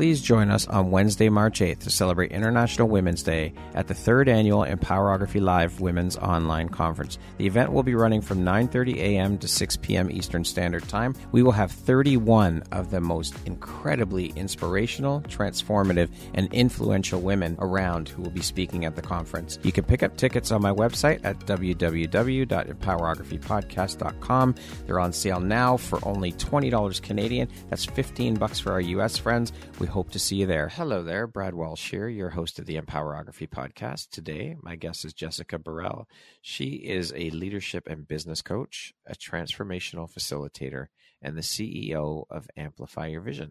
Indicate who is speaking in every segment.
Speaker 1: Please join us on Wednesday, March 8th to celebrate International Women's Day at the third annual Empowerography Live Women's Online Conference. The event will be running from 9:30 a.m. to 6 p.m. Eastern Standard Time. We will have 31 of the most incredibly inspirational, transformative, and influential women around who will be speaking at the conference. You can pick up tickets on my website at www.empowerographypodcast.com. They're on sale now for only $20 Canadian. That's 15 bucks for our US friends. We hope to see you there. Hello there, Brad Walsh here, your host of the Empowerography podcast. Today, my guest is Jessica Burrell. She is a leadership and business coach, a transformational facilitator, and the CEO of Amplify Your Vision.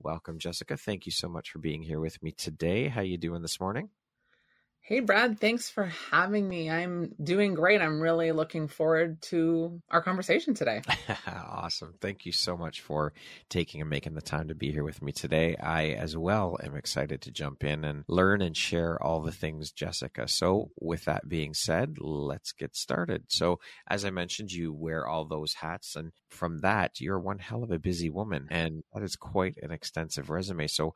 Speaker 1: Welcome, Jessica. Thank you so much for being here with me today. How you doing this morning?
Speaker 2: Hey, Brad, thanks for having me. I'm doing great. I'm really looking forward to our conversation today.
Speaker 1: awesome. Thank you so much for taking and making the time to be here with me today. I, as well, am excited to jump in and learn and share all the things, Jessica. So, with that being said, let's get started. So, as I mentioned, you wear all those hats, and from that, you're one hell of a busy woman, and that is quite an extensive resume. So,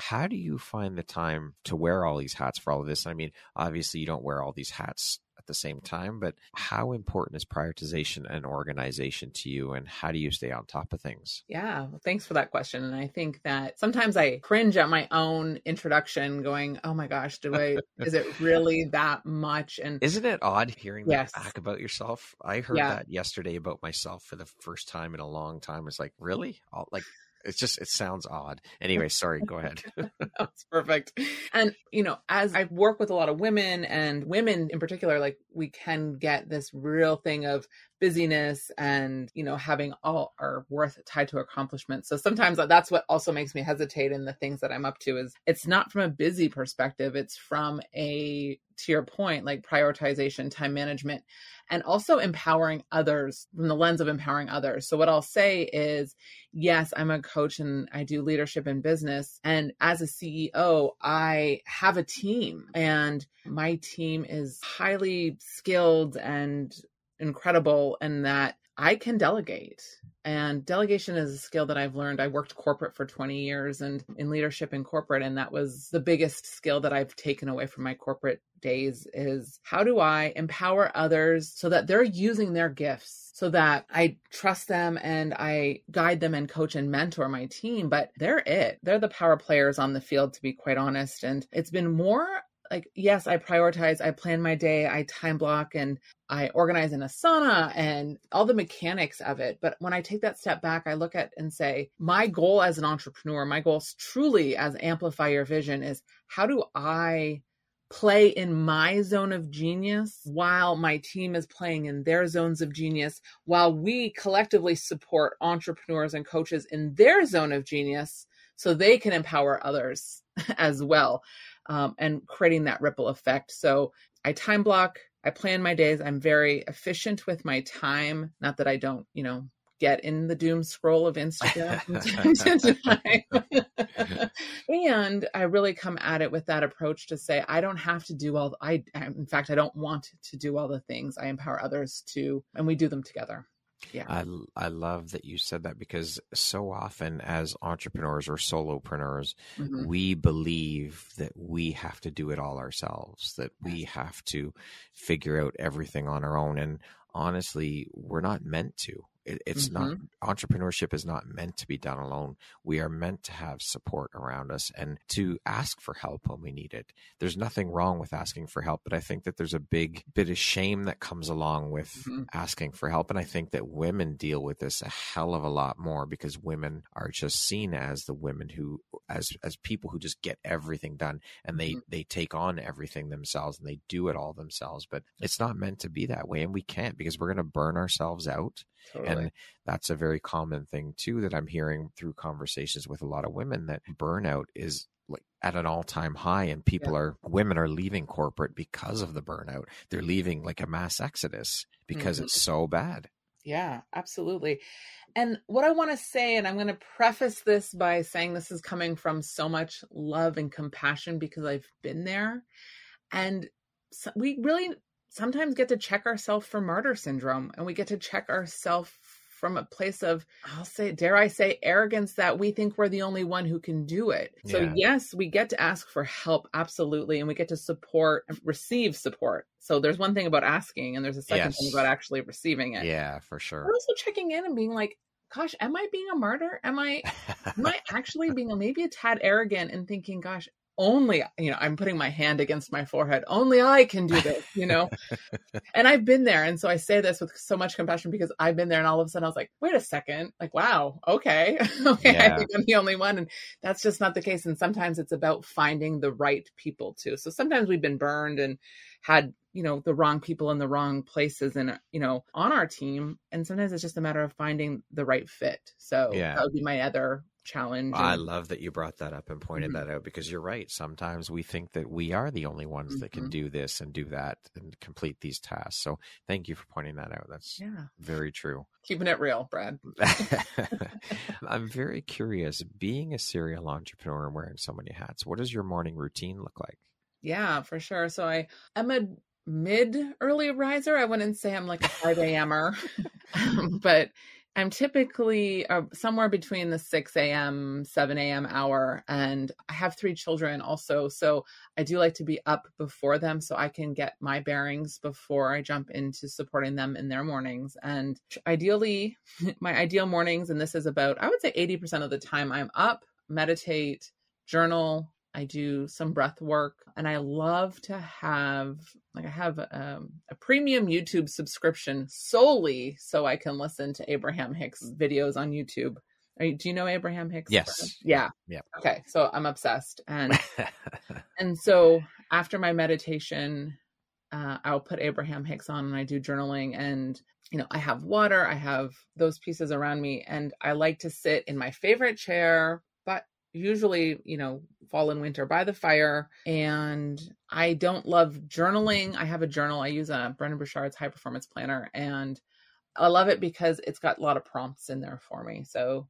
Speaker 1: how do you find the time to wear all these hats for all of this? I mean, obviously, you don't wear all these hats at the same time, but how important is prioritization and organization to you, and how do you stay on top of things?
Speaker 2: Yeah, well, thanks for that question. And I think that sometimes I cringe at my own introduction, going, "Oh my gosh, do I? is it really that much?" And
Speaker 1: isn't it odd hearing yes. that back about yourself? I heard yeah. that yesterday about myself for the first time in a long time. It's like, really? I'll, like it's just it sounds odd. Anyway, sorry, go ahead.
Speaker 2: That's perfect. And you know, as I work with a lot of women and women in particular, like we can get this real thing of busyness and you know having all our worth tied to accomplishment so sometimes that's what also makes me hesitate in the things that i'm up to is it's not from a busy perspective. It's from a to your point like prioritization time management and also empowering others from the lens of empowering others. So what i'll say is yes i'm a coach and i do leadership in business. And as a ceo i have a team and my team is highly skilled and incredible in that I can delegate. And delegation is a skill that I've learned. I worked corporate for 20 years and in leadership in corporate and that was the biggest skill that I've taken away from my corporate days is how do I empower others so that they're using their gifts so that I trust them and I guide them and coach and mentor my team, but they're it. They're the power players on the field to be quite honest and it's been more like yes i prioritize i plan my day i time block and i organize in asana and all the mechanics of it. But when i take that step back i look at and say my goal as an entrepreneur my goal truly as amplify your vision is how do i play in my zone of genius while my team is playing in their zones of genius while we collectively support entrepreneurs and coaches in their zone of genius so they can empower others as well um, and creating that ripple effect. So I time block, I plan my days. I'm very efficient with my time. Not that I don't, you know, get in the doom scroll of Instagram and I really come at it with that approach to say I don't have to do all I in fact I don't want to do all the things. I empower others to and we do them together.
Speaker 1: Yeah. I, I love that you said that because so often as entrepreneurs or solopreneurs, mm-hmm. we believe that we have to do it all ourselves, that we have to figure out everything on our own. And honestly, we're not meant to. It, it's mm-hmm. not entrepreneurship is not meant to be done alone. We are meant to have support around us and to ask for help when we need it. There's nothing wrong with asking for help, but I think that there's a big bit of shame that comes along with mm-hmm. asking for help. And I think that women deal with this a hell of a lot more because women are just seen as the women who as as people who just get everything done and they mm-hmm. they take on everything themselves and they do it all themselves. But it's not meant to be that way and we can't because we're gonna burn ourselves out
Speaker 2: Totally.
Speaker 1: And that's a very common thing too that I'm hearing through conversations with a lot of women that burnout is like at an all-time high and people yeah. are women are leaving corporate because of the burnout. They're leaving like a mass exodus because mm-hmm. it's so bad.
Speaker 2: Yeah, absolutely. And what I want to say, and I'm going to preface this by saying this is coming from so much love and compassion because I've been there. And so we really sometimes get to check ourselves for martyr syndrome and we get to check ourselves from a place of i'll say dare i say arrogance that we think we're the only one who can do it. Yeah. so yes we get to ask for help absolutely and we get to support receive support. So there's one thing about asking and there's a second yes. thing about actually receiving it.
Speaker 1: Yeah for sure.
Speaker 2: We're also checking in and being like gosh am i being a martyr? Am i am i actually being maybe a tad arrogant and thinking gosh only you know i'm putting my hand against my forehead. Only i can do this you know? And i've been there. And so i say this with so much compassion because i've been there and all of a sudden i was like wait a second. Like wow. Okay. Okay yeah. i think i'm the only one. And that's just not the case. And sometimes it's about finding the right people too. So sometimes we've been burned and had you know the wrong people in the wrong places and you know on our team. And sometimes it's just a matter of finding the right fit. So yeah. that would be my other challenge.
Speaker 1: And... I love that you brought that up and pointed mm-hmm. that out because you're right. Sometimes we think that we are the only ones mm-hmm. that can mm-hmm. do this and do that and complete these tasks. So thank you for pointing that out. That's yeah. very true.
Speaker 2: Keeping it real, Brad.
Speaker 1: I'm very curious. Being a serial entrepreneur and wearing so many hats, what does your morning routine look like?
Speaker 2: Yeah, for sure. So I am a mid early riser. I wouldn't say I'm like a 5 a.m.er, but I'm typically uh, somewhere between the 6 a.m., 7 a.m. hour. And I have three children also. So I do like to be up before them so I can get my bearings before I jump into supporting them in their mornings. And ideally, my ideal mornings, and this is about, I would say 80% of the time, I'm up, meditate, journal, I do some breath work, and I love to have like I have um, a premium YouTube subscription solely so I can listen to Abraham Hicks videos on YouTube. You, do you know Abraham Hicks?
Speaker 1: Yes.
Speaker 2: Yeah.
Speaker 1: Yeah.
Speaker 2: Okay, so I'm obsessed, and and so after my meditation, uh, I'll put Abraham Hicks on, and I do journaling, and you know I have water, I have those pieces around me, and I like to sit in my favorite chair usually, you know, fall and winter by the fire. And I don't love journaling. I have a journal. I use a Brendon Burchard's high performance planner and I love it because it's got a lot of prompts in there for me. So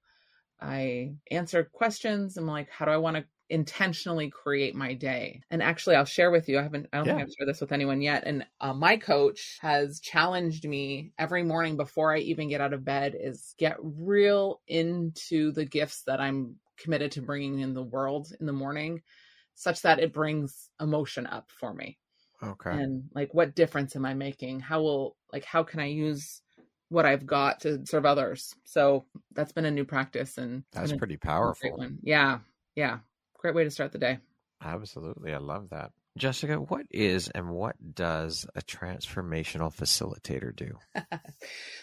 Speaker 2: I answer questions. I'm like, how do I want to intentionally create my day? And actually, I'll share with you. I haven't, I don't yeah. think I've shared this with anyone yet. And uh, my coach has challenged me every morning before I even get out of bed is get real into the gifts that I'm committed to bringing in the world in the morning such that it brings emotion up for me.
Speaker 1: Okay.
Speaker 2: And like what difference am i making? How will like how can i use what i've got to serve others? So that's been a new practice and
Speaker 1: that's pretty powerful.
Speaker 2: yeah yeah. Great way to start the day.
Speaker 1: Absolutely i love that Jessica, what is and what does a transformational facilitator do?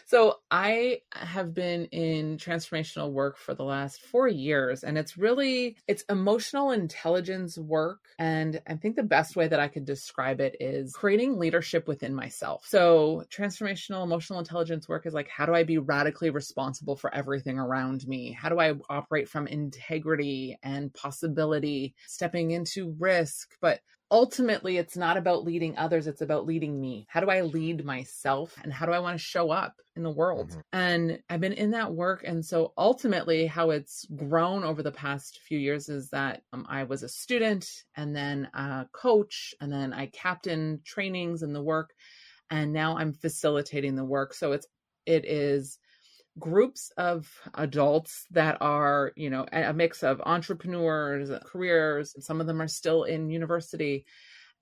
Speaker 2: so, I have been in transformational work for the last 4 years and it's really it's emotional intelligence work and I think the best way that I could describe it is creating leadership within myself. So, transformational emotional intelligence work is like how do I be radically responsible for everything around me? How do I operate from integrity and possibility, stepping into risk, but ultimately it's not about leading others it's about leading me. How do i lead myself and how do i want to show up in the world? Mm-hmm. and i've been in that work and so ultimately how it's grown over the past few years is that um, i was a student and then a coach and then i captain trainings in the work and now i'm facilitating the work. So it's it is groups of adults that are, you know, a mix of entrepreneurs, careers, some of them are still in university,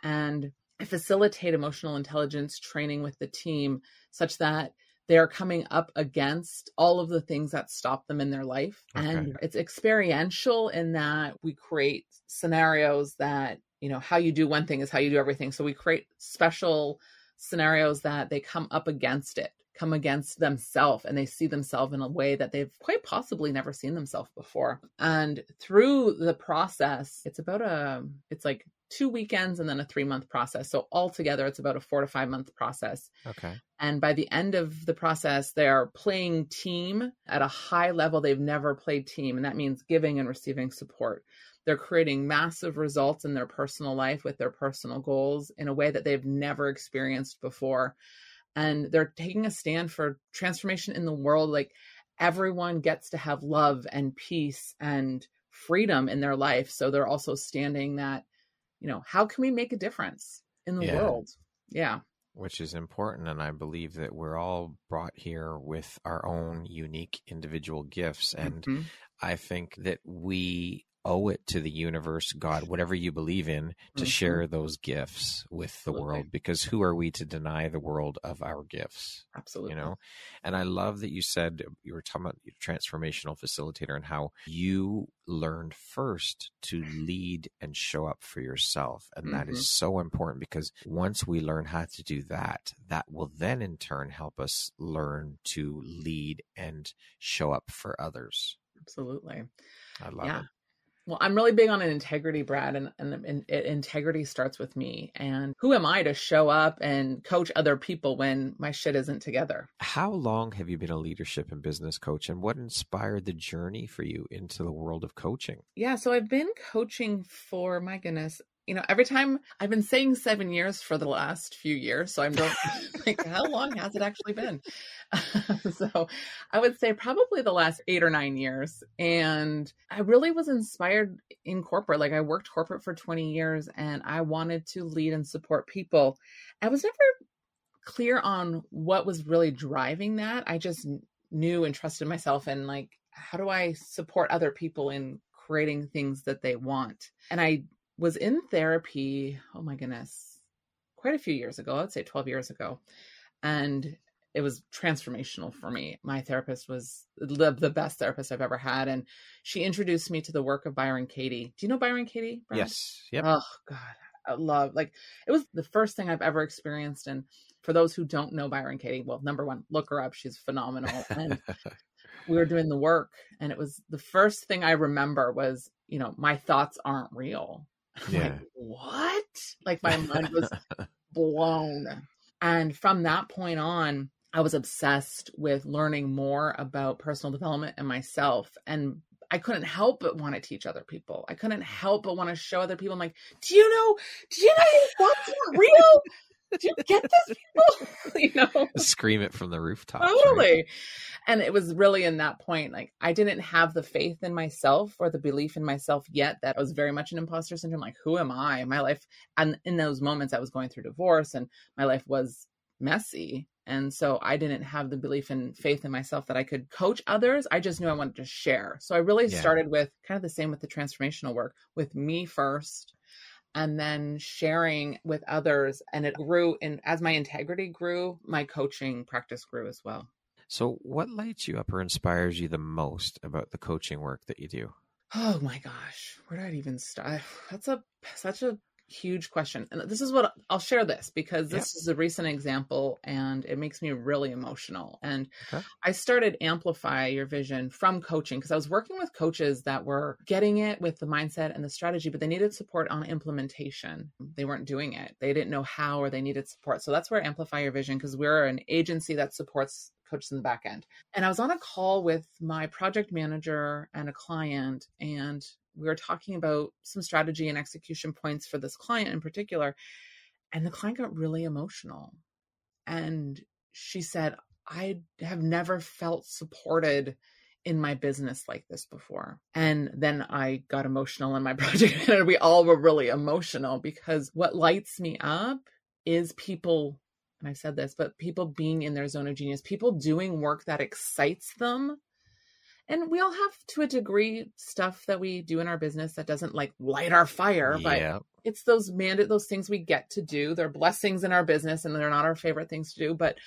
Speaker 2: and I facilitate emotional intelligence training with the team such that they're coming up against all of the things that stop them in their life. Okay. And it's experiential in that we create scenarios that, you know, how you do one thing is how you do everything. So we create special scenarios that they come up against it come against themselves and they see themselves in a way that they've quite possibly never seen themselves before. And through the process, it's about a, it's like two weekends and then a three month process. So altogether, it's about a four to five month process.
Speaker 1: Okay.
Speaker 2: And by the end of the process, they are playing team at a high level they've never played team. And that means giving and receiving support. They're creating massive results in their personal life with their personal goals in a way that they've never experienced before. And they're taking a stand for transformation in the world. Like everyone gets to have love and peace and freedom in their life. So they're also standing that you know, how can we make a difference in the yeah. world? Yeah.
Speaker 1: Which is important. And I believe that we're all brought here with our own unique individual gifts. And mm-hmm. I think that we owe it to the universe, God, whatever you believe in, to mm-hmm. share those gifts with the Absolutely. world. Because who are we to deny the world of our gifts?
Speaker 2: Absolutely.
Speaker 1: You know, and I love that you said you were talking about transformational facilitator and how you learned first to lead and show up for yourself. And mm-hmm. that is mm-hmm. so important because once we learn how to do that, that will then in turn help us learn to lead and show up for others.
Speaker 2: Absolutely.
Speaker 1: I love yeah. it.
Speaker 2: Well, I'm really big on an integrity, Brad, and, and, and integrity starts with me. And who am I to show up and coach other people when my shit isn't together?
Speaker 1: How long have you been a leadership and business coach, and what inspired the journey for you into the world of coaching?
Speaker 2: Yeah, so I've been coaching for my goodness, you know, every time I've been saying seven years for the last few years. So I'm going, like, how long has it actually been? so I would say probably the last eight or nine years. And I really was inspired in corporate. Like I worked corporate for 20 years and I wanted to lead and support people. I was never clear on what was really driving that. I just knew and trusted myself and like, how do I support other people in creating things that they want? And I was in therapy, oh my goodness, quite a few years ago, I'd say 12 years ago. And it was transformational for me. My therapist was the, the best therapist I've ever had. And she introduced me to the work of Byron Katie. Do you know Byron Katie?
Speaker 1: Yes.
Speaker 2: Yep. Oh, God. I love like it was the first thing I've ever experienced. And for those who don't know Byron Katie, well, number one, look her up. She's phenomenal. And we were doing the work, and it was the first thing I remember was, you know, my thoughts aren't real. Yeah. Like, what? Like my mind was blown. And from that point on, I was obsessed with learning more about personal development and myself. And I couldn't help but want to teach other people. I couldn't help but want to show other people. I'm like, do you know, do you know are real? Do you get this, people? you know,
Speaker 1: scream it from the rooftop.
Speaker 2: Totally. Right? And it was really in that point, like I didn't have the faith in myself or the belief in myself yet that I was very much an imposter syndrome. Like, who am I? My life, and in those moments, I was going through divorce, and my life was messy. And so I didn't have the belief and faith in myself that I could coach others. I just knew I wanted to share. So I really yeah. started with kind of the same with the transformational work with me first and then sharing with others and it grew and as my integrity grew my coaching practice grew as well.
Speaker 1: So what lights you up or inspires you the most about the coaching work that you do?
Speaker 2: Oh my gosh where did i even start that's a such a huge question. And this is what I'll share this because this is a recent example and it makes me really emotional. And okay. I started Amplify Your Vision from coaching because I was working with coaches that were getting it with the mindset and the strategy, but they needed support on implementation. They weren't doing it, they didn't know how or they needed support. So that's where Amplify Your Vision, because we're an agency that supports coaches in the back end. And I was on a call with my project manager and a client, and we were talking about some strategy and execution points for this client in particular. And the client got really emotional. And she said, I have never felt supported in my business like this before. And then I got emotional in my project and we all were really emotional because what lights me up is people and I've said this, but people being in their zone of genius, people doing work that excites them and we all have to a degree stuff that we do in our business that doesn't like light our fire yeah. but it's those mandate those things we get to do they're blessings in our business and they're not our favorite things to do but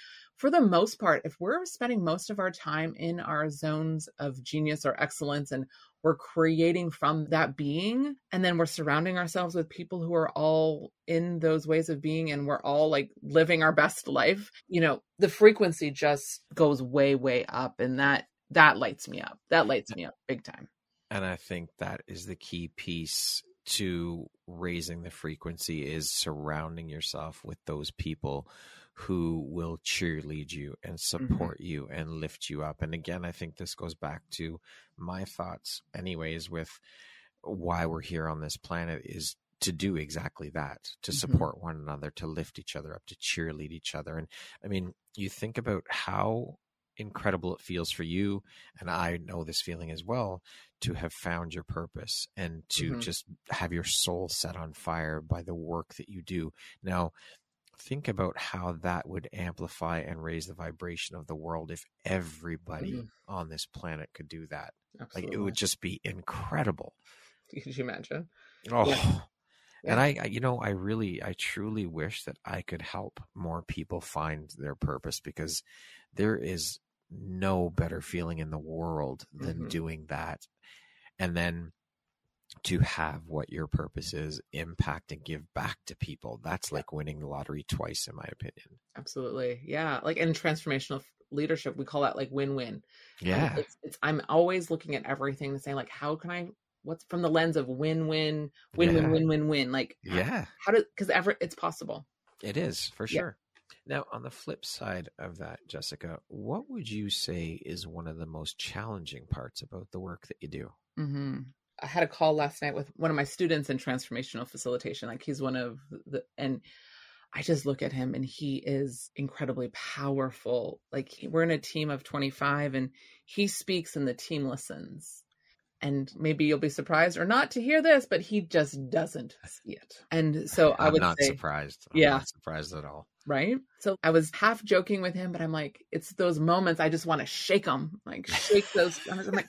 Speaker 2: for the most part if we're spending most of our time in our zones of genius or excellence and we're creating from that being and then we're surrounding ourselves with people who are all in those ways of being and we're all like living our best life you know the frequency just goes way way up and that that lights me up. That lights me up big time.
Speaker 1: And I think that is the key piece to raising the frequency is surrounding yourself with those people who will cheerlead you and mm-hmm. support mm-hmm. you and lift you up. And again, I think this goes back to my thoughts, anyways, with why we're here on this planet is to do exactly that to mm-hmm. support mm-hmm. one another to lift each other up to cheerlead each other and i mean you think about how incredible it feels for you and i know this feeling as well to have found your purpose and to mm-hmm. just have your soul set on fire by the work that you do now think about how that would amplify and raise the vibration of the world if everybody mm-hmm. on this planet could do that Absolutely. like it would just be incredible
Speaker 2: could you imagine
Speaker 1: oh yeah. And I, I, you know, I really, I truly wish that I could help more people find their purpose because there is no better feeling in the world than mm-hmm. doing that. And then to have what your purpose is impact and give back to people. That's like winning the lottery twice, in my opinion.
Speaker 2: Absolutely. Yeah. Like in transformational leadership, we call that like win win.
Speaker 1: Yeah.
Speaker 2: It's, it's, I'm always looking at everything to say, like, how can I what's from the lens of win win win yeah. win win win win like
Speaker 1: yeah
Speaker 2: how, do because ever it's possible
Speaker 1: it is for sure yeah. now on the flip side of that jessica what would you say is one of the most challenging parts about the work that you do
Speaker 2: mm-hmm. I had a call last night with one of my students in transformational facilitation like he's one of the and I just look at him and he is incredibly powerful. Like we're in a team of 25 and he speaks and the team listens and maybe you'll be surprised or not to hear this, but he just doesn't see it. And so
Speaker 1: I'm I
Speaker 2: would
Speaker 1: not
Speaker 2: say,
Speaker 1: surprised. I'm yeah, not surprised at all.
Speaker 2: Right. So I was half joking with him, but I'm like, it's those moments I just want to shake them, like shake those. I'm like,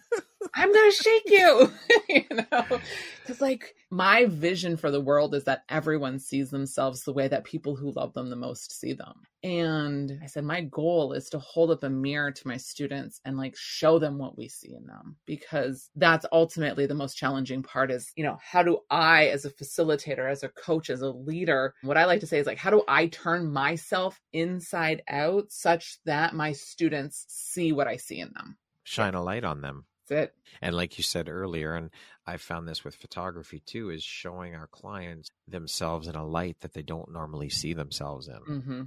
Speaker 2: I'm gonna shake you, you know, because like my vision for the world is that everyone sees themselves the way that people who love them the most see them. And I said, my goal is to hold up a mirror to my students and like show them what we see in them because that's ultimately the most challenging part is, you know, how do I, as a facilitator, as a coach, as a leader, what I like to say is like, how do I turn myself inside out such that my students see what I see in them?
Speaker 1: Shine a light on them
Speaker 2: it.
Speaker 1: And like you said earlier, and I found this with photography too, is showing our clients themselves in a light that they don't normally see themselves in.
Speaker 2: Mm-hmm.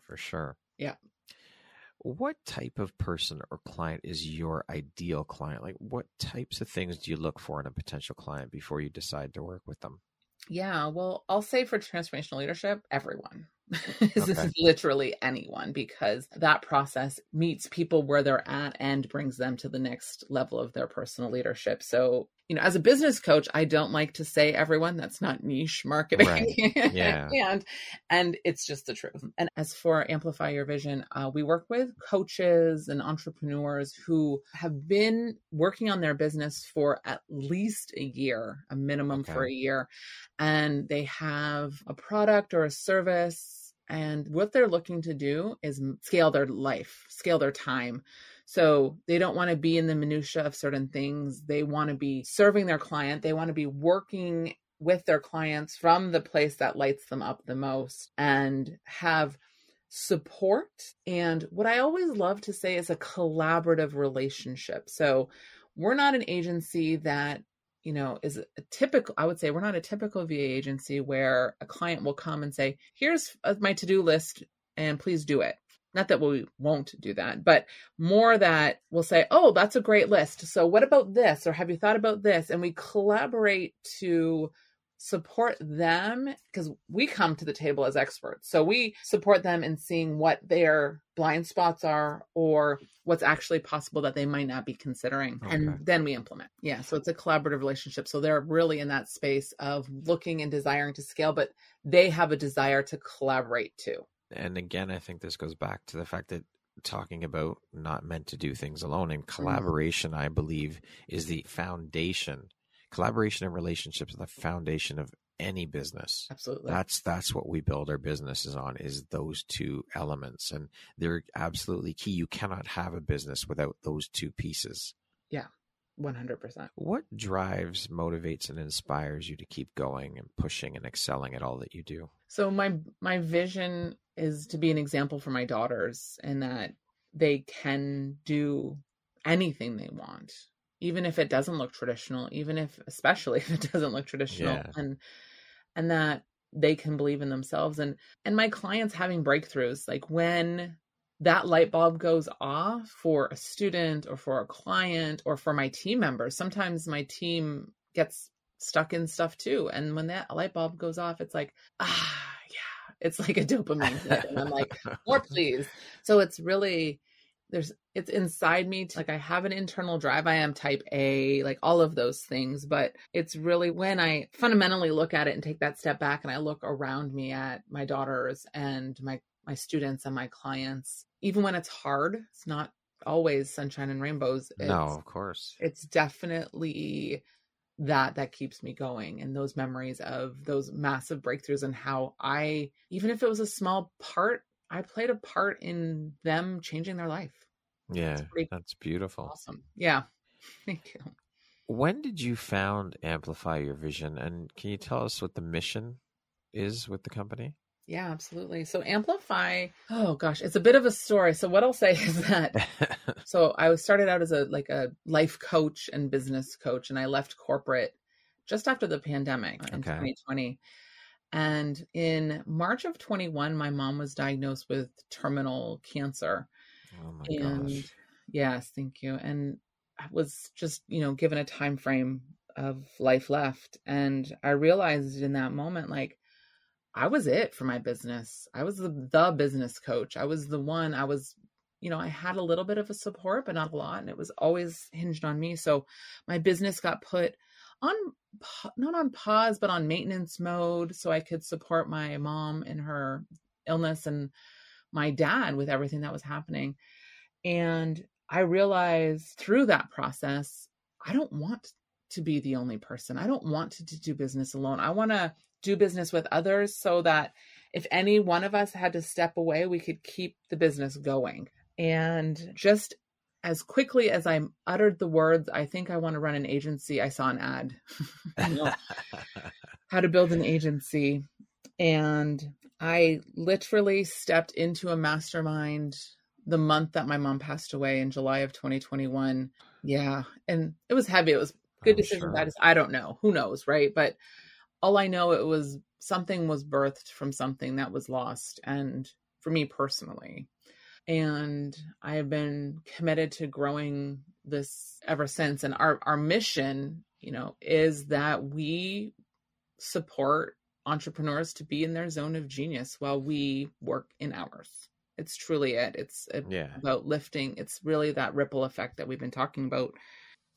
Speaker 1: For sure.
Speaker 2: Yeah.
Speaker 1: What type of person or client is your ideal client? Like, what types of things do you look for in a potential client before you decide to work with them?
Speaker 2: Yeah, well, I'll say for transformational leadership, everyone. this okay. is literally anyone because that process meets people where they're at and brings them to the next level of their personal leadership. So, you know, as a business coach, I don't like to say everyone that's not niche marketing. Right.
Speaker 1: Yeah.
Speaker 2: and and it's just the truth. And as for Amplify Your Vision, uh, we work with coaches and entrepreneurs who have been working on their business for at least a year, a minimum okay. for a year. And they have a product or a service and what they're looking to do is scale their life, scale their time. So they don't want to be in the minutia of certain things. They want to be serving their client. They want to be working with their clients from the place that lights them up the most and have support. And what I always love to say is a collaborative relationship. So we're not an agency that you know, is a typical, I would say we're not a typical VA agency where a client will come and say, here's uh, my to do list and please do it. Not that we won't do that, but more that we'll say, oh, that's a great list. So what about this? Or have you thought about this? And we collaborate to support them because we come to the table as experts. So we support them in seeing what their blind spots are or what's actually possible that they might not be considering. Okay. And then we implement. Yeah. So it's a collaborative relationship. So they're really in that space of looking and desiring to scale, but they have a desire to collaborate too.
Speaker 1: And again, I think this goes back to the fact that talking about not meant to do things alone and mm-hmm. collaboration, mm-hmm. I believe, is the foundation collaboration and relationships are the foundation of any business.
Speaker 2: Absolutely.
Speaker 1: That's that's what we build our businesses on is those two elements and they're absolutely key. You cannot have a business without those two pieces.
Speaker 2: Yeah. 100%.
Speaker 1: What drives, motivates and inspires you to keep going and pushing and excelling at all that you do?
Speaker 2: So my my vision is to be an example for my daughters and that they can do anything they want even if it doesn't look traditional, even if especially if it doesn't look traditional yeah. and and that they can believe in themselves. And and my clients having breakthroughs like when that light bulb goes off for a student or for a client or for my team members sometimes my team gets stuck in stuff too. And when that light bulb goes off it's like ah yeah. It's like a dopamine hit. And i'm like more please. So it's really there's it's inside me to, like i have an internal drive. I am type a like all of those things but it's really when i fundamentally look at it and take that step back and i look around me at my daughters and my my students and my clients even when it's hard it's not always sunshine and rainbows.
Speaker 1: It's, no of course.
Speaker 2: it's definitely that that keeps me going and those memories of those massive breakthroughs and how i even if it was a small part I played a part in them changing their life.
Speaker 1: Yeah, that's, that's beautiful.
Speaker 2: Awesome. Yeah. Thank you.
Speaker 1: When did you found Amplify Your Vision? And can you tell us what the mission is with the company?
Speaker 2: Yeah, absolutely. So Amplify, oh gosh, it's a bit of a story. So what I'll say is that so I was started out as a like a life coach and business coach and I left corporate just after the pandemic in okay. 2020. And in March of 21, my mom was diagnosed with terminal cancer.
Speaker 1: Oh my and gosh.
Speaker 2: yes, thank you. And I was just, you know, given a time frame of life left. And I realized in that moment, like, I was it for my business. I was the, the business coach. I was the one, I was, you know, I had a little bit of a support, but not a lot. And it was always hinged on me. So my business got put on not on pause but on maintenance mode so I could support my mom in her illness and my dad with everything that was happening. And I realized through that process, I don't want to be the only person. I don't want to do business alone. I want to do business with others so that if any one of us had to step away, we could keep the business going. And just as quickly as I uttered the words, I think I want to run an agency, I saw an ad. how to build an agency. And I literally stepped into a mastermind the month that my mom passed away in July of 2021. Yeah. And it was heavy. It was good oh, decision. Sure. That is, I don't know. Who knows? Right. But all I know, it was something was birthed from something that was lost. And for me personally, and I have been committed to growing this ever since. And our, our mission, you know, is that we support entrepreneurs to be in their zone of genius while we work in ours. It's truly it. It's yeah. about lifting. It's really that ripple effect that we've been talking about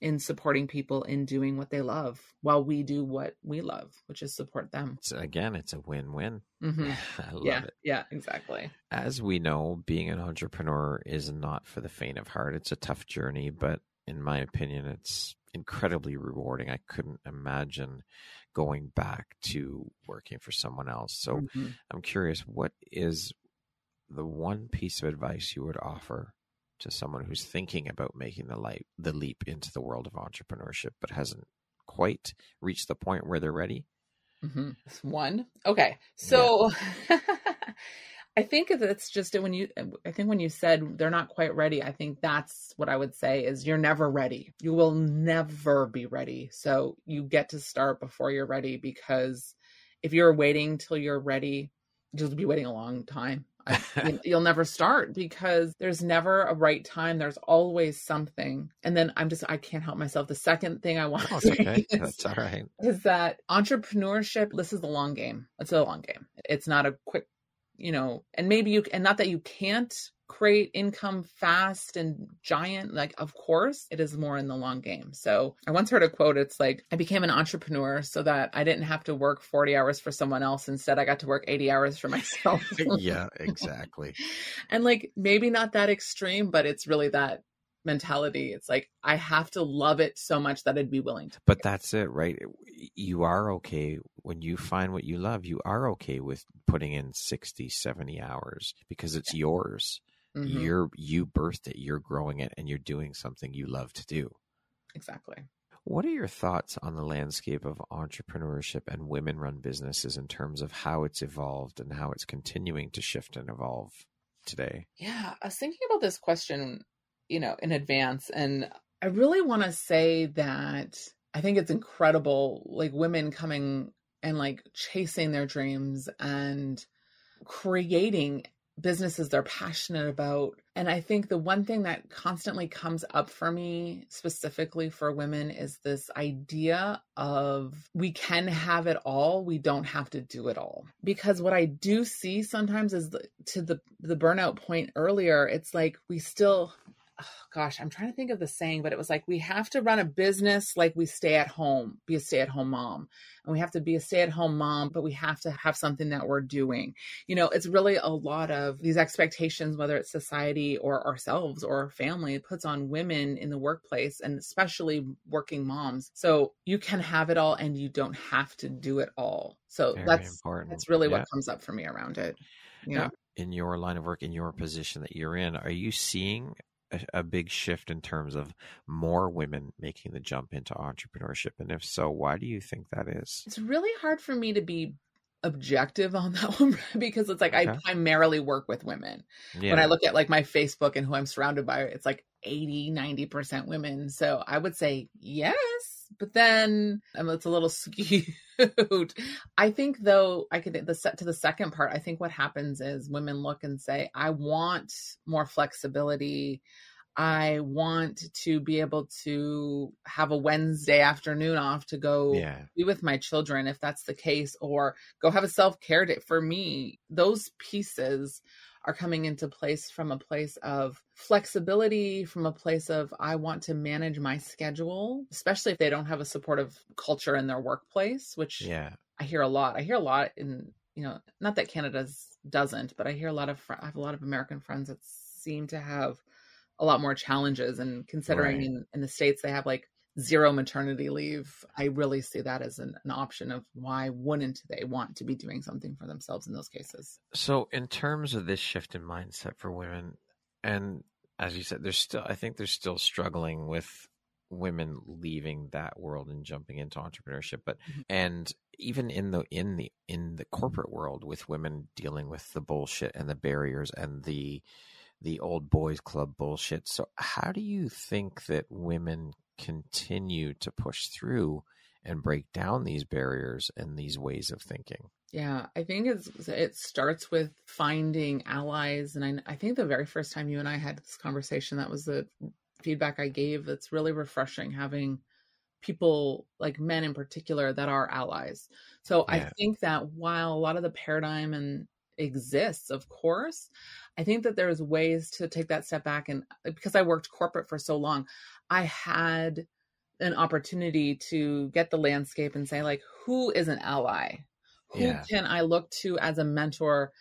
Speaker 2: in supporting people in doing what they love while we do what we love, which is support them.
Speaker 1: So again, it's a win win.
Speaker 2: Mm-hmm. I love yeah, it. Yeah, exactly.
Speaker 1: As we know, being an entrepreneur is not for the faint of heart. It's a tough journey, but in my opinion, it's incredibly rewarding. I couldn't imagine going back to working for someone else. So mm-hmm. I'm curious, what is the one piece of advice you would offer to someone who's thinking about making the light the leap into the world of entrepreneurship but hasn't quite reached the point where they're ready
Speaker 2: mm-hmm. one okay so yeah. i think that's just when you i think when you said they're not quite ready i think that's what i would say is you're never ready you will never be ready so you get to start before you're ready because if you're waiting till you're ready you'll be waiting a long time I, you'll never start because there's never a right time. There's always something. And then I'm just, I can't help myself. The second thing I want
Speaker 1: oh, to okay. is, That's all right.
Speaker 2: is that entrepreneurship, this is a long game. It's a long game. It's not a quick, you know, and maybe you, and not that you can't create income fast and giant like of course it is more in the long game. So i once heard a quote it's like i became an entrepreneur so that i didn't have to work 40 hours for someone else. Instead i got to work 80 hours for myself.
Speaker 1: Yeah exactly.
Speaker 2: And like maybe not that extreme but it's really that mentality it's like i have to love it so much that i'd be willing to
Speaker 1: but that's it right you are okay when you find what you love you are okay with putting in 60 70 hours because it's yours Mm-hmm. You're you birthed it, you're growing it, and you're doing something you love to do.
Speaker 2: Exactly.
Speaker 1: What are your thoughts on the landscape of entrepreneurship and women run businesses in terms of how it's evolved and how it's continuing to shift and evolve today?
Speaker 2: Yeah, I was thinking about this question, you know, in advance, and I really want to say that I think it's incredible, like women coming and like chasing their dreams and creating businesses they're passionate about. And I think the one thing that constantly comes up for me, specifically for women, is this idea of we can have it all, we don't have to do it all. Because what I do see sometimes is the, to the the burnout point earlier, it's like we still oh gosh, I'm trying to think of the saying, but it was like we have to run a business like we stay at home, be a stay at home mom. And we have to be a stay at home mom, but we have to have something that we're doing. You know, it's really a lot of these expectations, whether it's society or ourselves or our family, puts on women in the workplace and especially working moms. So you can have it all and you don't have to do it all. So Very that's important. that's really yeah. what comes up for me around it.
Speaker 1: Yeah. in your line of work in your position that you're in are you seeing a, a, big shift in terms of more women making the jump into entrepreneurship? And if so, why do you think that is?
Speaker 2: It's really hard for me to be objective on that one because it's like okay. I primarily work with women. Yeah. When I look at like my Facebook and who I'm surrounded by, it's like 80, 90% women. So I would say yes, but then um, it's a little skewed. I think though I could the set to the second part, I think what happens is women look and say, I want more flexibility. I want to be able to have a Wednesday afternoon off to go yeah. be with my children if that's the case, or go have a self care day. For me, those pieces are coming into place from a place of flexibility, from a place of I want to manage my schedule, especially if they don't have a supportive culture in their workplace, which yeah. I hear a lot. I hear a lot in, you know, not that Canada's doesn't, but I hear a lot of I have a lot of American friends that seem to have a lot more challenges and considering right. in, in the states they have like zero maternity leave, I really see that as an, an, option of why wouldn't they want to be doing something for themselves in those cases.
Speaker 1: So, in terms of this shift in mindset for women, and as you said, there's still, I think they're still struggling with women leaving that world and jumping into entrepreneurship but mm-hmm. and even in the in the in the corporate world with women dealing with the bullshit and the barriers and the the old boys club bullshit so how do you think that women continue to push through and break down these barriers and these ways of thinking.
Speaker 2: Yeah, I think it's it starts with finding allies, and I, I think the very first time you and I had this conversation, that was the feedback I gave. It's really refreshing having people like men in particular that are allies. So yeah. I think that while a lot of the paradigm and exists, of course, I think that there's ways to take that step back and because I worked corporate for so long, I had an opportunity to get the landscape and say like who is an ally? Who yeah. can I look to as a mentor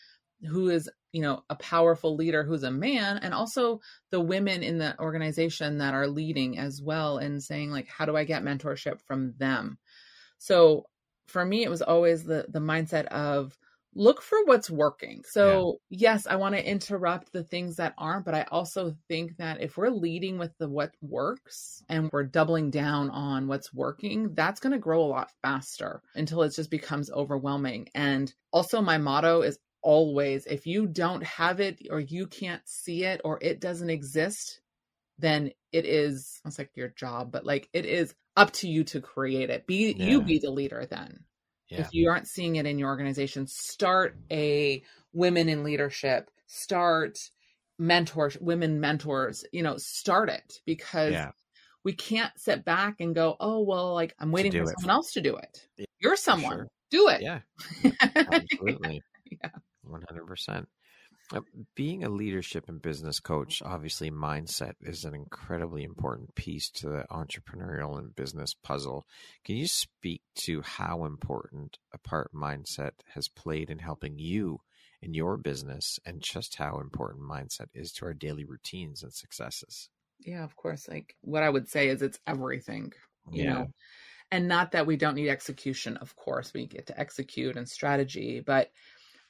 Speaker 2: who is, you know, a powerful leader who's a man and also the women in the organization that are leading as well and saying like how do I get mentorship from them? So for me it was always the the mindset of look for what's working. So, yeah. yes, I want to interrupt the things that aren't, but I also think that if we're leading with the what works and we're doubling down on what's working, that's going to grow a lot faster until it just becomes overwhelming. And also, my motto is always if you don't have it or you can't see it or it doesn't exist, then it is it's like your job, but like it is up to you to create it. Be yeah. you be the leader then. Yeah. If you aren't seeing it in your organization, start a women in leadership, start mentors, women mentors, you know, start it because yeah. we can't sit back and go, oh, well, like I'm waiting for someone else to do it. Yeah, You're someone, sure. do it.
Speaker 1: Yeah, absolutely. yeah. 100%. Being a leadership and business coach, obviously, mindset is an incredibly important piece to the entrepreneurial and business puzzle. Can you speak to how important a part mindset has played in helping you in your business and just how important mindset is to our daily routines and successes?
Speaker 2: Yeah, of course. Like what I would say is it's everything, you yeah. know, and not that we don't need execution. Of course, we get to execute and strategy, but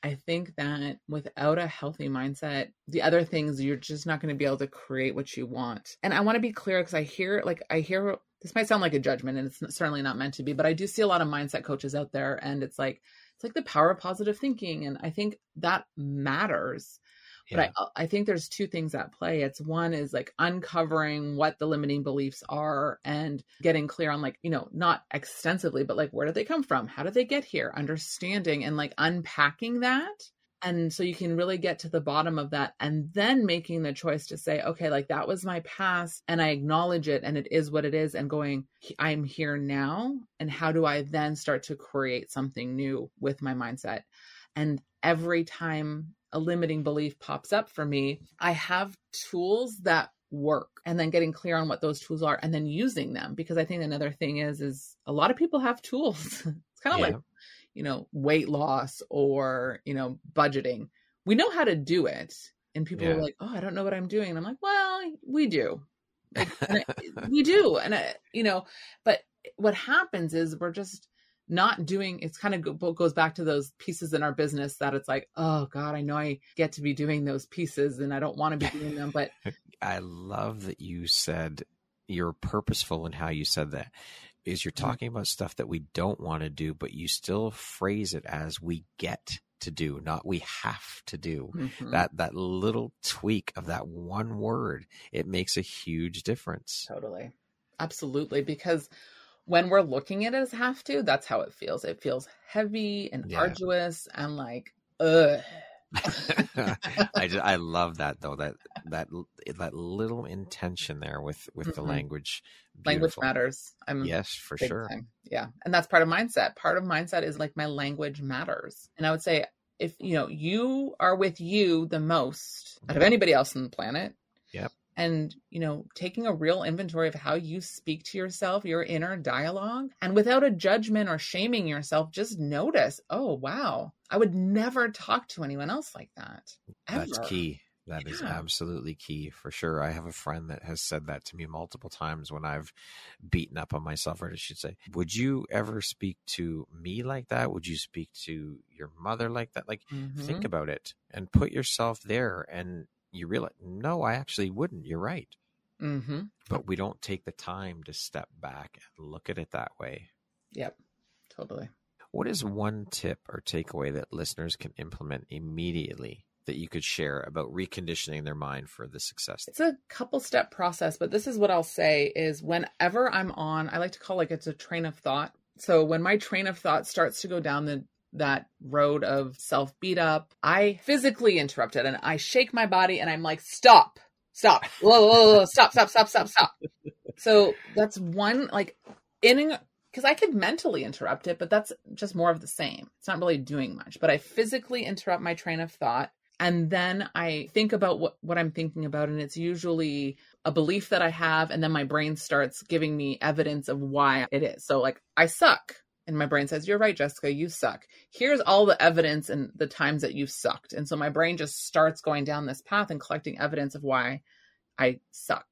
Speaker 2: I think that without a healthy mindset, the other things you're just not going to be able to create what you want. And I want to be clear because I hear, like, I hear this might sound like a judgment and it's certainly not meant to be, but I do see a lot of mindset coaches out there and it's like, it's like the power of positive thinking. And I think that matters. Yeah. But I, I think there's two things at play. It's one is like uncovering what the limiting beliefs are and getting clear on like, you know, not extensively, but like where did they come from? How did they get here? Understanding and like unpacking that and so you can really get to the bottom of that and then making the choice to say okay like that was my past and i acknowledge it and it is what it is and going i'm here now and how do i then start to create something new with my mindset and every time a limiting belief pops up for me i have tools that work and then getting clear on what those tools are and then using them because i think another thing is is a lot of people have tools it's kind of yeah. like you know, weight loss or, you know, budgeting. We know how to do it. And people yeah. are like, oh, I don't know what I'm doing. And I'm like, well, we do. We do. And, I, you know, but what happens is we're just not doing it's kind of goes back to those pieces in our business that it's like oh god i know i get to be doing those pieces and i don't want to be doing them but
Speaker 1: i love that you said you're purposeful in how you said that is you're mm-hmm. talking about stuff that we don't want to do, but you still phrase it as we get to do, not we have to do. Mm-hmm. That that little tweak of that one word, it makes a huge difference.
Speaker 2: Totally. Absolutely. Because when we're looking at it as have to, that's how it feels. It feels heavy and yeah. arduous and like, ugh.
Speaker 1: I just, I love that though that that that little intention there with with mm-hmm. the language.
Speaker 2: Beautiful. Language matters.
Speaker 1: I'm yes for sure.
Speaker 2: Time. Yeah, and that's part of mindset. Part of mindset is like my language matters, and I would say if you know you are with you the most out of anybody else on the planet.
Speaker 1: Yep
Speaker 2: and you know taking a real inventory of how you speak to yourself your inner dialogue and without a judgment or shaming yourself just notice oh wow i would never talk to anyone else like that
Speaker 1: ever. that's key That yeah. is absolutely key for sure. I have a friend that has said that to me multiple times when I've beaten up on myself, or I should say, Would you ever speak to me like that? Would you speak to your mother like that? Like, mm-hmm. think about it and put yourself there and you realize, no, I actually wouldn't. You're right.
Speaker 2: Mm-hmm.
Speaker 1: But we don't take the time to step back and look at it that way.
Speaker 2: Yep, totally.
Speaker 1: What is one tip or takeaway that listeners can implement immediately that you could share about reconditioning their mind for the success?
Speaker 2: It's a couple step process, but this is what I'll say is whenever I'm on, I like to call like it's a train of thought. So when my train of thought starts to go down the that road of self beat up, I physically interrupt it and I shake my body and I'm like, stop, stop, whoa, whoa, whoa, stop, stop, stop, stop, stop. so that's one like in because I could mentally interrupt it, but that's just more of the same. It's not really doing much, but I physically interrupt my train of thought. And then I think about what, what I'm thinking about. And it's usually a belief that I have. And then my brain starts giving me evidence of why it is. So, like, I suck. And my brain says, You're right, Jessica, you suck. Here's all the evidence and the times that you've sucked. And so my brain just starts going down this path and collecting evidence of why I suck.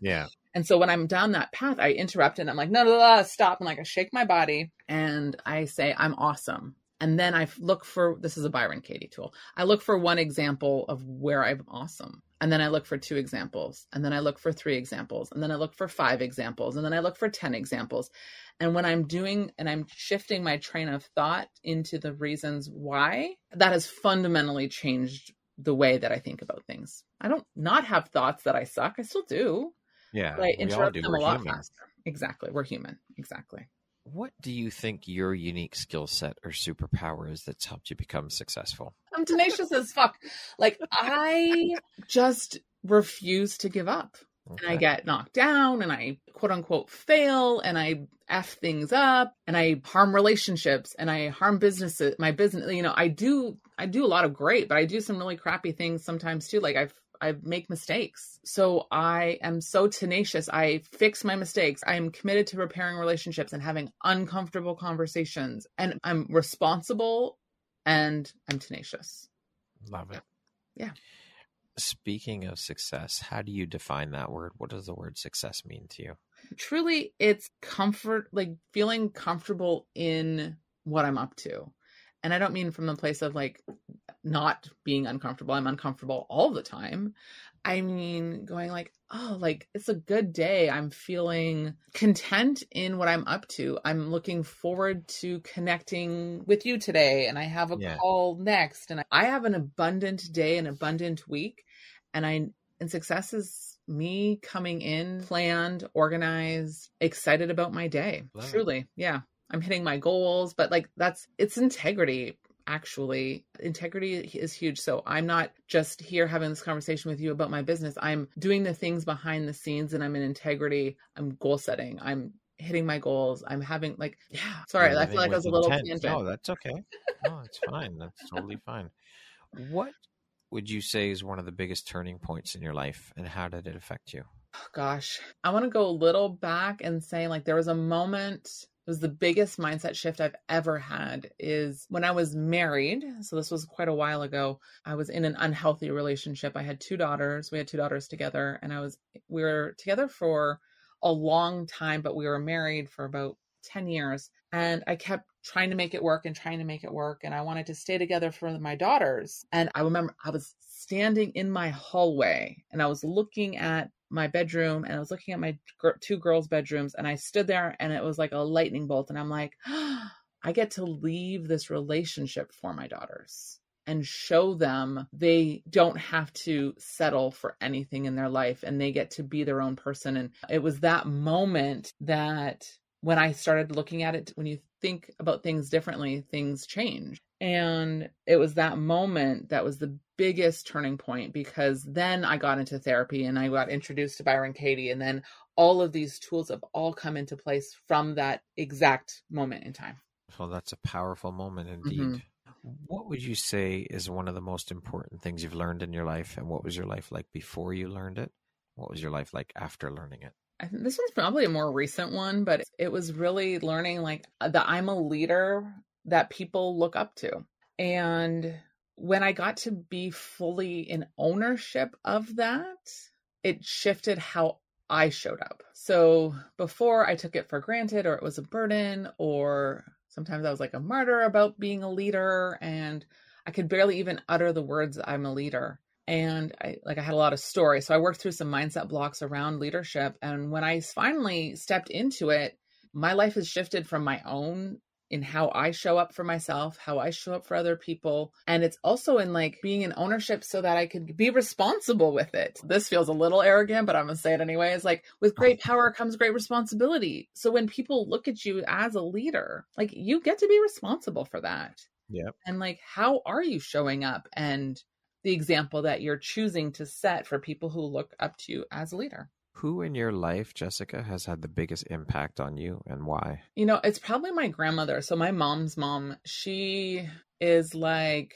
Speaker 1: Yeah.
Speaker 2: and so when I'm down that path, I interrupt and I'm like, no, no, no, stop. And like I shake my body and I say, I'm awesome. And then I look for this is a Byron Katie tool. I look for one example of where I'm awesome. And then I look for two examples. And then I look for three examples. And then I look for five examples. And then I look for 10 examples. And when I'm doing and I'm shifting my train of thought into the reasons why, that has fundamentally changed the way that I think about things. I don't not have thoughts that I suck. I still do.
Speaker 1: Yeah.
Speaker 2: But I interrupt them a lot faster. Exactly. We're human. Exactly.
Speaker 1: What do you think your unique skill set or superpower is that's helped you become successful?
Speaker 2: I'm tenacious as fuck. Like I just refuse to give up. Okay. And I get knocked down and I quote unquote fail and I F things up and I harm relationships and I harm businesses, my business, you know, I do, I do a lot of great, but I do some really crappy things sometimes too. Like I've, I make mistakes. So I am so tenacious. I fix my mistakes. I am committed to repairing relationships and having uncomfortable conversations. And I'm responsible and I'm tenacious.
Speaker 1: Love it.
Speaker 2: Yeah.
Speaker 1: Speaking of success, how do you define that word? What does the word success mean to you?
Speaker 2: Truly, it's comfort, like feeling comfortable in what I'm up to. And I don't mean from the place of like not being uncomfortable. I'm uncomfortable all the time. I mean, going like, oh, like it's a good day. I'm feeling content in what I'm up to. I'm looking forward to connecting with you today. And I have a yeah. call next. And I have an abundant day, an abundant week. And I, and success is me coming in planned, organized, excited about my day. Love Truly. It. Yeah. I'm hitting my goals, but like that's it's integrity actually. Integrity is huge. So i'm not just here having this conversation with you about my business. I'm doing the things behind the scenes and i'm in integrity. I'm goal setting. I'm hitting my goals. I'm having like yeah. Sorry i feel like i was a little tangent.
Speaker 1: no that's okay. No it's fine. That's totally fine. What would you say is one of the biggest turning points in your life and how did it affect you?
Speaker 2: Oh, gosh. I want to go a little back and say like there was a moment it was the biggest mindset shift I've ever had is when I was married. So this was quite a while ago. I was in an unhealthy relationship. I had two daughters. We had two daughters together and I was we were together for a long time, but we were married for about 10 years and I kept trying to make it work and trying to make it work and I wanted to stay together for my daughters. And I remember I was standing in my hallway and I was looking at my bedroom and I was looking at my gr- two girls' bedrooms and I stood there and it was like a lightning bolt. And I'm like, oh, I get to leave this relationship for my daughters and show them they don't have to settle for anything in their life and they get to be their own person. And it was that moment that when I started looking at it, when you think about things differently, things change. And it was that moment that was the biggest turning point because then I got into therapy and I got introduced to Byron Katie. And then all of these tools have all come into place from that exact moment in time.
Speaker 1: Well, that's a powerful moment indeed. Mm-hmm. What would you say is one of the most important things you've learned in your life? And what was your life like before you learned it? What was your life like after learning it?
Speaker 2: I think this one's probably a more recent one, but it was really learning like that I'm a leader that people look up to. And when I got to be fully in ownership of that, it shifted how I showed up. So before I took it for granted or it was a burden or sometimes I was like a martyr about being a leader and I could barely even utter the words I'm a leader and I like I had a lot of stories. So I worked through some mindset blocks around leadership and when I finally stepped into it, my life has shifted from my own in how I show up for myself, how I show up for other people. And it's also in like being in ownership so that I could be responsible with it. This feels a little arrogant, but I'm going to say it anyway. It's like with great power comes great responsibility. So when people look at you as a leader, like you get to be responsible for that.
Speaker 1: Yeah.
Speaker 2: And like, how are you showing up and the example that you're choosing to set for people who look up to you as a leader?
Speaker 1: Who in your life, Jessica, has had the biggest impact on you and why?
Speaker 2: You know, it's probably my grandmother. So, my mom's mom, she is like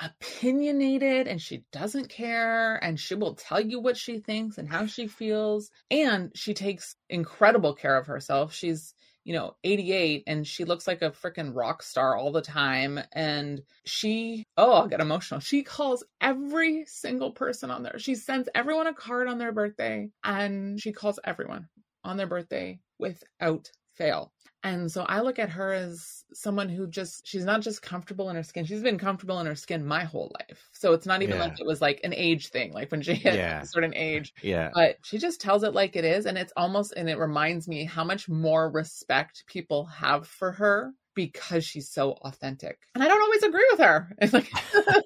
Speaker 2: opinionated and she doesn't care and she will tell you what she thinks and how she feels. And she takes incredible care of herself. She's you know, 88 and she looks like a freaking rock star all the time. And she, oh, I'll get emotional. She calls every single person on there. She sends everyone a card on their birthday and she calls everyone on their birthday without fail. And so I look at her as someone who just, she's not just comfortable in her skin. She's been comfortable in her skin my whole life. So it's not even yeah. like it was like an age thing, like when she hit yeah. a certain age.
Speaker 1: Yeah.
Speaker 2: But she just tells it like it is. And it's almost, and it reminds me how much more respect people have for her because she's so authentic. And I don't always agree with her. It's like,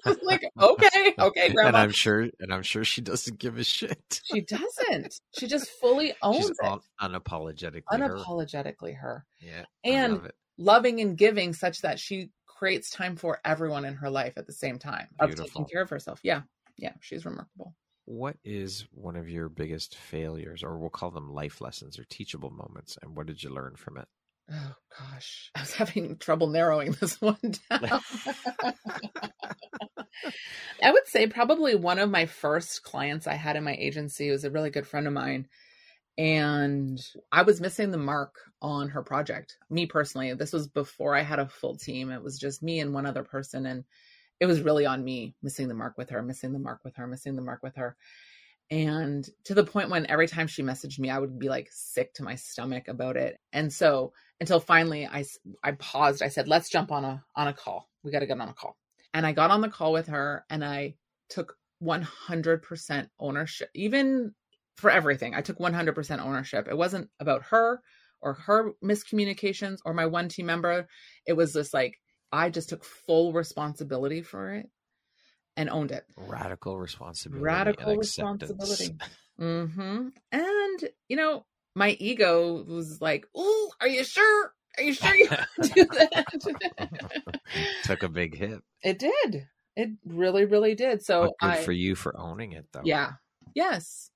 Speaker 2: it's like okay, okay, grandma.
Speaker 1: And I'm sure, and I'm sure she doesn't give a shit.
Speaker 2: she doesn't. She just fully owns she's it.
Speaker 1: unapologetically,
Speaker 2: unapologetically her.
Speaker 1: her. Yeah,
Speaker 2: and loving and giving such that she creates time for everyone in her life at the same time Beautiful. of taking care of herself. Yeah, yeah, she's remarkable.
Speaker 1: What is one of your biggest failures, or we'll call them life lessons or teachable moments, and what did you learn from it?
Speaker 2: Oh gosh, I was having trouble narrowing this one down. I would say probably one of my first clients I had in my agency was a really good friend of mine. And I was missing the mark on her project. Me personally, this was before I had a full team. It was just me and one other person. And it was really on me missing the mark with her, missing the mark with her, missing the mark with her and to the point when every time she messaged me i would be like sick to my stomach about it and so until finally i i paused i said let's jump on a on a call we got to get on a call and i got on the call with her and i took 100% ownership, even for everything. I took 100% ownership. It wasn't about her or her miscommunications or my one team member. It was just like, I just took full responsibility for it and owned it.
Speaker 1: Radical responsibility.
Speaker 2: Radical responsibility. Mm-hmm. And, you know, my ego was like, "Oh, are you sure? Are you sure you do
Speaker 1: that?" Took a big hit.
Speaker 2: It did. It really, really did. So
Speaker 1: but good I, for you for owning it, though.
Speaker 2: Yeah. Yes.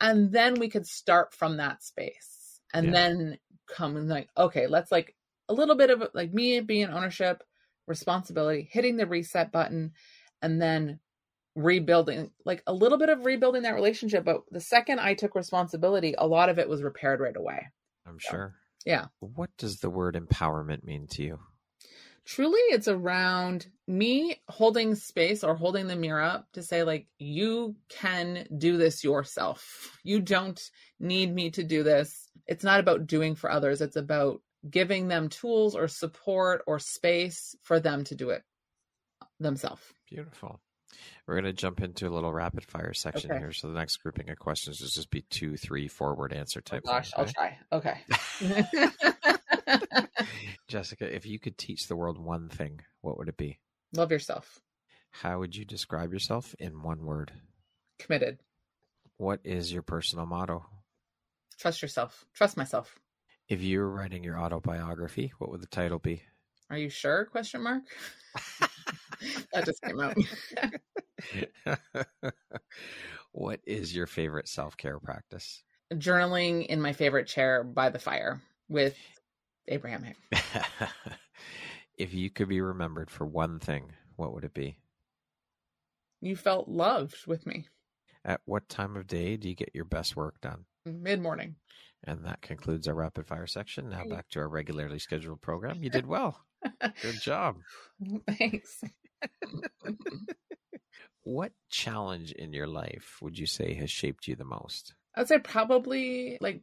Speaker 2: And then we could start from that space, and yeah. then come and like, okay, let's like a little bit of like me being ownership, responsibility, hitting the reset button, and then rebuilding like a little bit of rebuilding that relationship but the second i took responsibility a lot of it was repaired right away.
Speaker 1: I'm so, sure.
Speaker 2: yeah.
Speaker 1: What does the word empowerment mean to you?
Speaker 2: Truly it's around me holding space or holding the mirror up to say like you can do this yourself. You don't need me to do this. It's not about doing for others. It's about giving them tools or support or space for them to do it themselves.
Speaker 1: Beautiful we're going to jump into a little rapid fire section okay. here. So the next grouping of questions is just be two, three, four word answer oh, type.
Speaker 2: Oh gosh, thing, okay? I'll try.
Speaker 1: Okay. Jessica, if you could teach the world one thing, what would it be?
Speaker 2: Love yourself.
Speaker 1: How would you describe yourself in one word?
Speaker 2: Committed.
Speaker 1: What is your personal motto?
Speaker 2: Trust yourself. Trust myself.
Speaker 1: If you were writing your autobiography, what would the title be?
Speaker 2: Are you sure? Question mark. that just came out.
Speaker 1: what is your favorite self care practice?
Speaker 2: Journaling in my favorite chair by the fire with Abraham
Speaker 1: if you could be remembered for one thing, what would it be?
Speaker 2: You felt loved with me.
Speaker 1: At what time of day do you get your best work done?
Speaker 2: Mid morning.
Speaker 1: And that concludes our rapid fire section. Now back to our regularly scheduled program. You did well. Good job.
Speaker 2: Thanks. Mm-hmm.
Speaker 1: what challenge in your life would you say has shaped you the most?
Speaker 2: I'd say probably like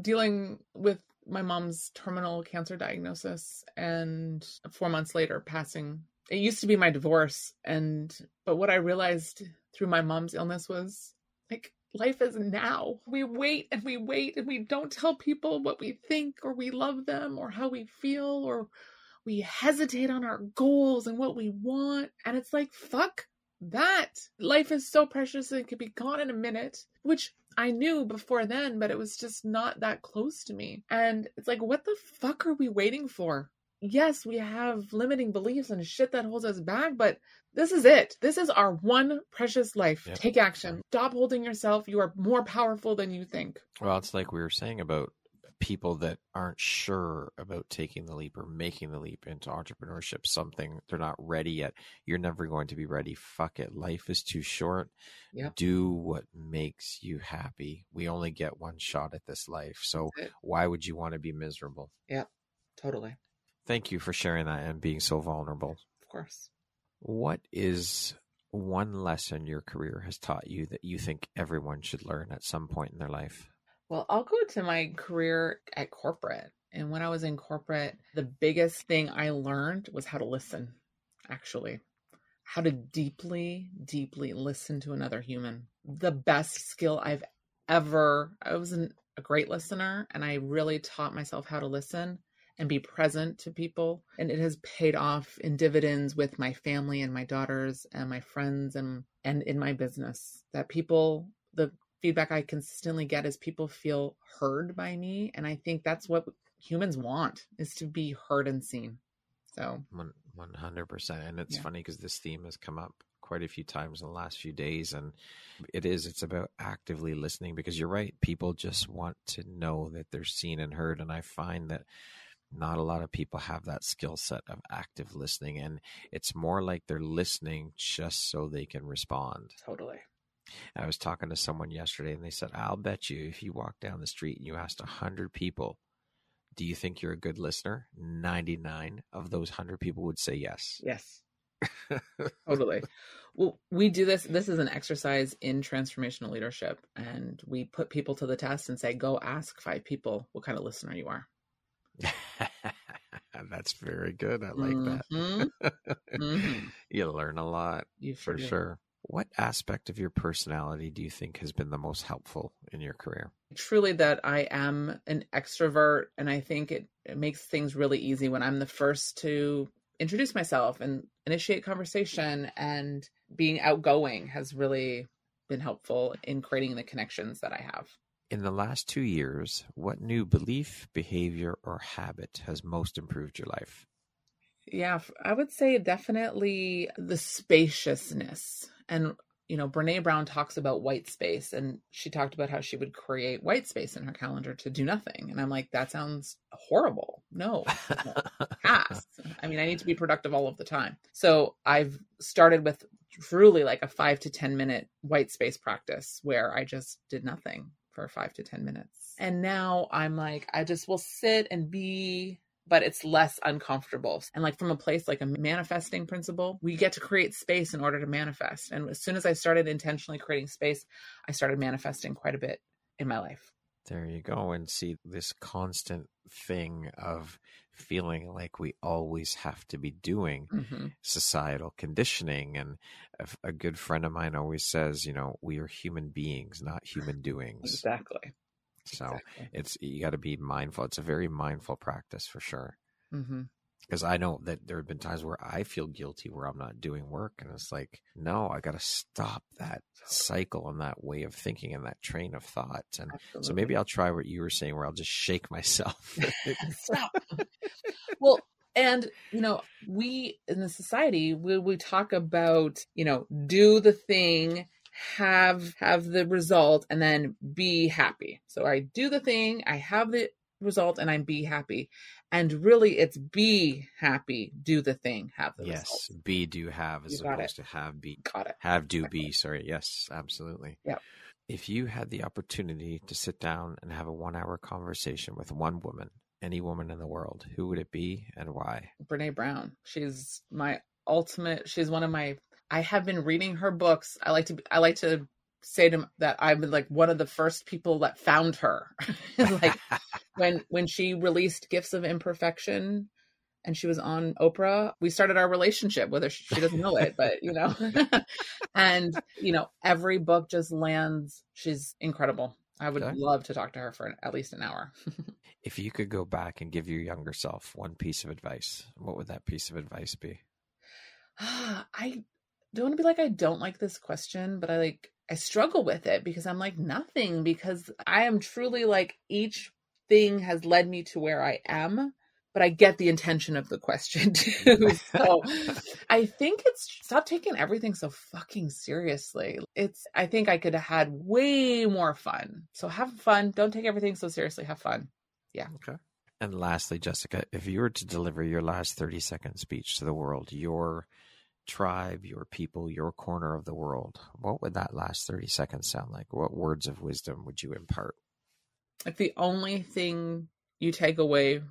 Speaker 2: dealing with my mom's terminal cancer diagnosis and four months later passing. It used to be my divorce. And, but what I realized through my mom's illness was like, life is now. We wait and we wait and we don't tell people what we think or we love them or how we feel or we hesitate on our goals and what we want. And it's like, fuck that. Life is so precious and it could be gone in a minute, which I knew before then, but it was just not that close to me. And it's like, what the fuck are we waiting for? Yes, we have limiting beliefs and shit that holds us back, but this is it. This is our one precious life. Take action. Stop holding yourself. You are more powerful than you think.
Speaker 1: Well, it's like we were saying about people that aren't sure about taking the leap or making the leap into entrepreneurship, something they're not ready yet. You're never going to be ready. Fuck it. Life is too short. Yep. Do what makes you happy. We only get one shot at this life. So why would you want to be miserable?
Speaker 2: Yeah, totally.
Speaker 1: Thank you for sharing that and being so vulnerable.
Speaker 2: Of course.
Speaker 1: What is one lesson your career has taught you that you think everyone should learn at some point in their life?
Speaker 2: Well, I'll go to my career at corporate. And when I was in corporate, the biggest thing I learned was how to listen, actually, how to deeply, deeply listen to another human. The best skill I've ever, I was an, a great listener and I really taught myself how to listen and be present to people. And it has paid off in dividends with my family and my daughters and my friends and, and in my business that people, the feedback I consistently get is people feel heard by me. And I think that's what humans want is to be heard and seen. So
Speaker 1: 100%. And it's yeah. funny because this theme has come up quite a few times in the last few days. And it is, it's about actively listening because you're right. People just want to know that they're seen and heard. And I find that not a lot of people have that skill set of active listening. And it's more like they're listening just so they can respond.
Speaker 2: Totally.
Speaker 1: I was talking to someone yesterday and they said, I'll bet you if you walk down the street and you asked 100 people, do you think you're a good listener? 99 of those 100 people would say yes.
Speaker 2: Yes. totally. Well, we do this. This is an exercise in transformational leadership, and we put people to the test and say, go ask five people what kind of listener you are.
Speaker 1: That's very good. I like mm-hmm. that. mm-hmm. You learn a lot you for sure. What aspect of your personality do you think has been the most helpful in your career?
Speaker 2: Truly, that I am an extrovert, and I think it, it makes things really easy when I'm the first to introduce myself and initiate conversation and being outgoing has really been helpful in creating the connections that I have.
Speaker 1: In the last two years, what new belief, behavior, or habit has most improved your life?
Speaker 2: Yeah, I would say definitely the spaciousness. And, you know, Brene Brown talks about white space, and she talked about how she would create white space in her calendar to do nothing. And I'm like, that sounds horrible. No, pass. I mean, I need to be productive all of the time. So I've started with truly like a five to 10 minute white space practice where I just did nothing for five to 10 minutes. And now I'm like, I just will sit and be but it's less uncomfortable. And like from a place like a manifesting principle, we get to create space in order to manifest. And as soon as I started intentionally creating space, I started manifesting quite a bit in my life.
Speaker 1: There you go. And see this constant thing of feeling like we always have to be doing mm-hmm. societal conditioning. And a, a, good friend of mine always says, you know, we are human beings, not human doings.
Speaker 2: Exactly.
Speaker 1: So exactly. it's, you got to be mindful. It's a very mindful practice for sure. Mm-hmm because I know that there have been times where I feel guilty where I'm not doing work, and it's like, no, I got to stop that cycle and that way of thinking and that train of thought. And Absolutely. so maybe I'll try what you were saying, where I'll just shake myself.
Speaker 2: stop. well, and you know, we in the society we we talk about you know do the thing have have the result and then be happy so i do the thing i have the result and I'm be happy. And really it's be happy, do the thing, have the result.
Speaker 1: yes,
Speaker 2: result.
Speaker 1: be do have as opposed it. to have be
Speaker 2: got it.
Speaker 1: Have do exactly. be. Sorry, yes, absolutely.
Speaker 2: Yeah.
Speaker 1: If you had the opportunity to sit down and have a one hour conversation with one woman, any woman in the world, who would it be and why?
Speaker 2: Brene Brown. She's my ultimate she's one of my I have been reading her books. I like to I like to say to that I'm like one of the first people that found her. like when when she released Gifts of Imperfection and she was on Oprah, we started our relationship, whether she, she doesn't know it, but you know. and you know, every book just lands. She's incredible. I would okay. love to talk to her for at least an hour.
Speaker 1: if you could go back and give your younger self one piece of advice, what would that piece of advice be?
Speaker 2: I don't want to be like I don't like this question, but I like I struggle with it because I'm like nothing because I am truly like each thing has led me to where I am, but I get the intention of the question too. so I think it's stop taking everything so fucking seriously. It's I think I could have had way more fun. So have fun. Don't take everything so seriously. Have fun. Yeah.
Speaker 1: Okay. And lastly, Jessica, if you were to deliver your last 30 second speech to the world, your tribe, your people, your corner of the world, what would that last 30 seconds sound like? What words of wisdom would you impart?
Speaker 2: If the only thing you take away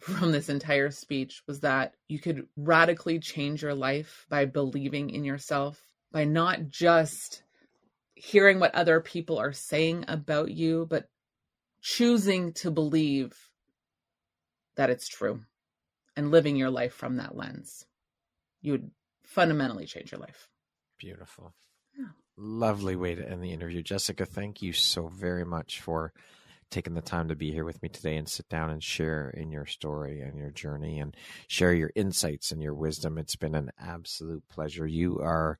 Speaker 2: from this entire speech was that you could radically change your life by believing in yourself, by not just hearing what other people are saying about you, but choosing to believe that it's true and living your life from that lens. You would fundamentally change your life.
Speaker 1: Beautiful. Yeah. Lovely way to end the interview. Jessica, thank you so very much for taking the time to be here with me today and sit down and share in your story and your journey and share your insights and your wisdom. It's been an absolute pleasure. You are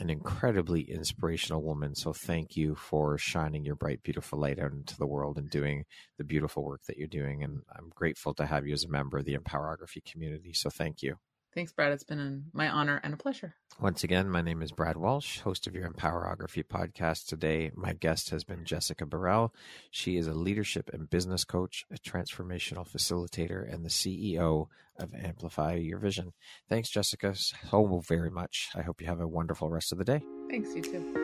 Speaker 1: an incredibly inspirational woman. So thank you for shining your bright, beautiful light out into the world and doing the beautiful work that you're doing. And I'm grateful to have you as a member of the Empowerography community. So thank you.
Speaker 2: Thanks, Brad. It's been my honor and a pleasure.
Speaker 1: Once again, my name is Brad Walsh, host of your Empowerography podcast. Today, my guest has been Jessica Burrell. She is a leadership and business coach, a transformational facilitator, and the CEO of Amplify Your Vision. Thanks, Jessica, so very much. I hope you have a wonderful rest of the day.
Speaker 2: Thanks, you too.